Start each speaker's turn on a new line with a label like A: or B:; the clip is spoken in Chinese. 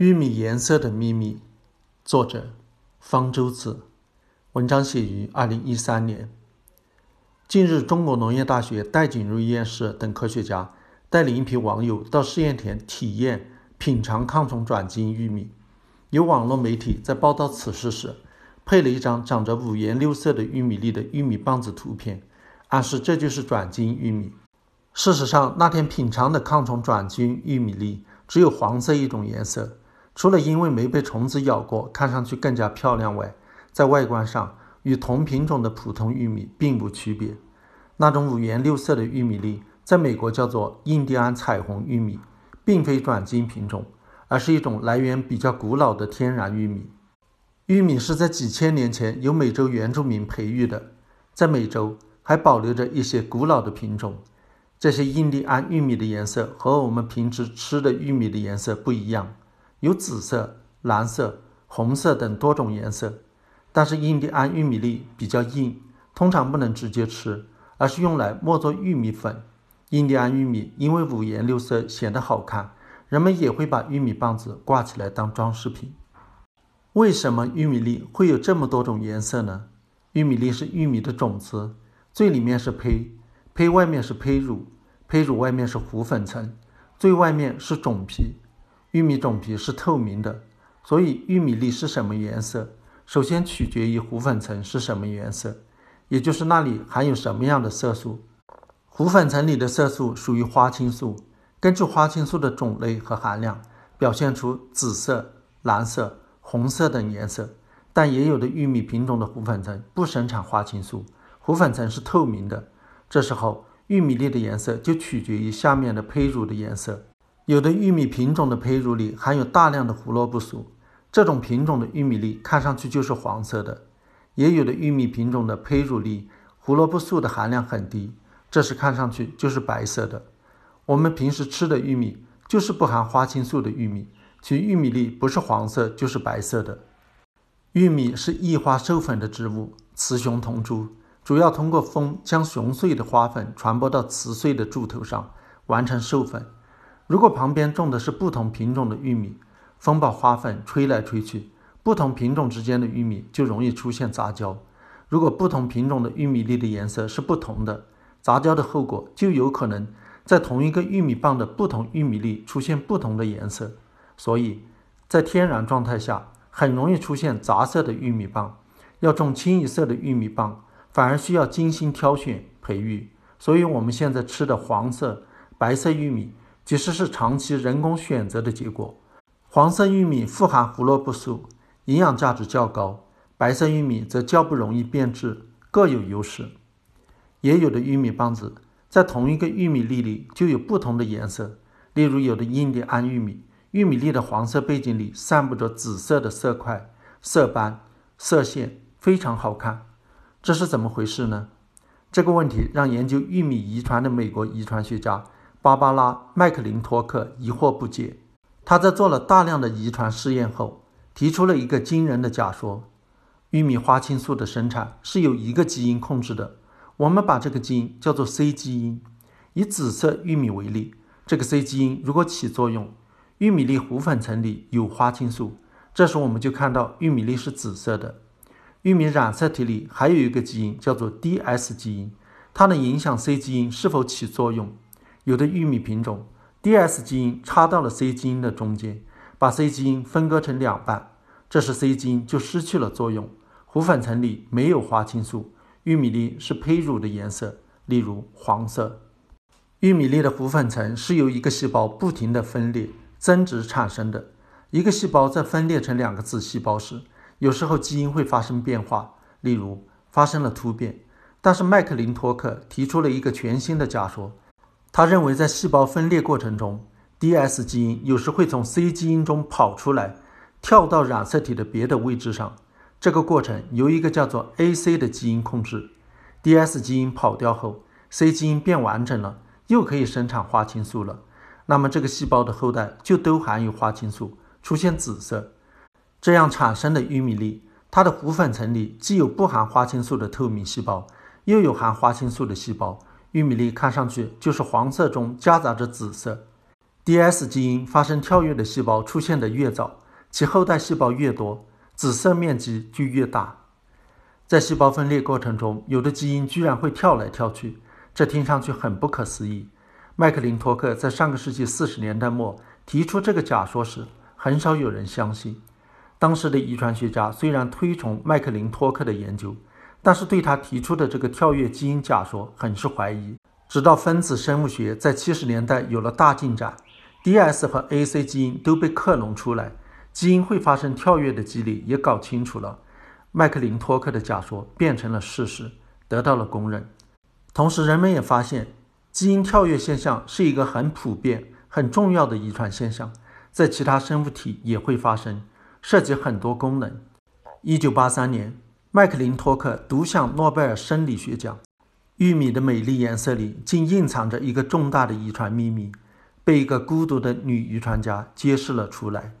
A: 玉米颜色的秘密，作者方舟子。文章写于二零一三年。近日，中国农业大学戴景瑞院士等科学家带领一批网友到试验田体验品尝抗虫转基因玉米。有网络媒体在报道此事时，配了一张长着五颜六色的玉米粒的玉米棒子图片，暗示这就是转基因玉米。事实上，那天品尝的抗虫转基因玉米粒只有黄色一种颜色。除了因为没被虫子咬过，看上去更加漂亮外，在外观上与同品种的普通玉米并无区别。那种五颜六色的玉米粒，在美国叫做印第安彩虹玉米，并非转基因品种，而是一种来源比较古老的天然玉米。玉米是在几千年前由美洲原住民培育的，在美洲还保留着一些古老的品种。这些印第安玉米的颜色和我们平时吃的玉米的颜色不一样。有紫色、蓝色、红色等多种颜色，但是印第安玉米粒比较硬，通常不能直接吃，而是用来磨做玉米粉。印第安玉米因为五颜六色显得好看，人们也会把玉米棒子挂起来当装饰品。为什么玉米粒会有这么多种颜色呢？玉米粒是玉米的种子，最里面是胚，胚外面是胚乳，胚乳外面是糊粉层，最外面是种皮。玉米种皮是透明的，所以玉米粒是什么颜色，首先取决于糊粉层是什么颜色，也就是那里含有什么样的色素。糊粉层里的色素属于花青素，根据花青素的种类和含量，表现出紫色、蓝色、红色等颜色。但也有的玉米品种的糊粉层不生产花青素，糊粉层是透明的，这时候玉米粒的颜色就取决于下面的胚乳的颜色。有的玉米品种的胚乳里含有大量的胡萝卜素，这种品种的玉米粒看上去就是黄色的；也有的玉米品种的胚乳里胡萝卜素的含量很低，这时看上去就是白色的。我们平时吃的玉米就是不含花青素的玉米，其玉米粒不是黄色就是白色的。玉米是异花授粉的植物，雌雄同株，主要通过风将雄穗的花粉传播到雌穗的柱头上，完成授粉。如果旁边种的是不同品种的玉米，风把花粉吹来吹去，不同品种之间的玉米就容易出现杂交。如果不同品种的玉米粒的颜色是不同的，杂交的后果就有可能在同一个玉米棒的不同玉米粒出现不同的颜色。所以，在天然状态下，很容易出现杂色的玉米棒。要种清一色的玉米棒，反而需要精心挑选培育。所以，我们现在吃的黄色、白色玉米。其实是长期人工选择的结果。黄色玉米富含胡萝卜素，营养价值较高；白色玉米则较不容易变质，各有优势。也有的玉米棒子在同一个玉米粒里就有不同的颜色，例如有的印第安玉米，玉米粒的黄色背景里散布着紫色的色块、色斑、色线，非常好看。这是怎么回事呢？这个问题让研究玉米遗传的美国遗传学家。芭芭拉·麦克林托克疑惑不解。他在做了大量的遗传试验后，提出了一个惊人的假说：玉米花青素的生产是由一个基因控制的。我们把这个基因叫做 C 基因。以紫色玉米为例，这个 C 基因如果起作用，玉米粒糊粉层里有花青素，这时我们就看到玉米粒是紫色的。玉米染色体里还有一个基因叫做 DS 基因，它能影响 C 基因是否起作用。有的玉米品种，DS 基因插到了 C 基因的中间，把 C 基因分割成两半，这时 C 基因就失去了作用。糊粉层里没有花青素，玉米粒是胚乳的颜色，例如黄色。玉米粒的糊粉层是由一个细胞不停地分裂增殖产生的。一个细胞在分裂成两个子细胞时，有时候基因会发生变化，例如发生了突变。但是麦克林托克提出了一个全新的假说。他认为，在细胞分裂过程中，DS 基因有时会从 C 基因中跑出来，跳到染色体的别的位置上。这个过程由一个叫做 AC 的基因控制。DS 基因跑掉后，C 基因变完整了，又可以生产花青素了。那么，这个细胞的后代就都含有花青素，出现紫色。这样产生的玉米粒，它的糊粉层里既有不含花青素的透明细胞，又有含花青素的细胞。玉米粒看上去就是黄色中夹杂着紫色，DS 基因发生跳跃的细胞出现的越早，其后代细胞越多，紫色面积就越大。在细胞分裂过程中，有的基因居然会跳来跳去，这听上去很不可思议。麦克林托克在上个世纪四十年代末提出这个假说时，很少有人相信。当时的遗传学家虽然推崇麦克林托克的研究，但是对他提出的这个跳跃基因假说很是怀疑。直到分子生物学在七十年代有了大进展，DS 和 AC 基因都被克隆出来，基因会发生跳跃的机理也搞清楚了，麦克林托克的假说变成了事实，得到了公认。同时，人们也发现，基因跳跃现象是一个很普遍、很重要的遗传现象，在其他生物体也会发生，涉及很多功能。一九八三年，麦克林托克独享诺贝尔生理学奖。玉米的美丽颜色里，竟蕴藏着一个重大的遗传秘密，被一个孤独的女遗传家揭示了出来。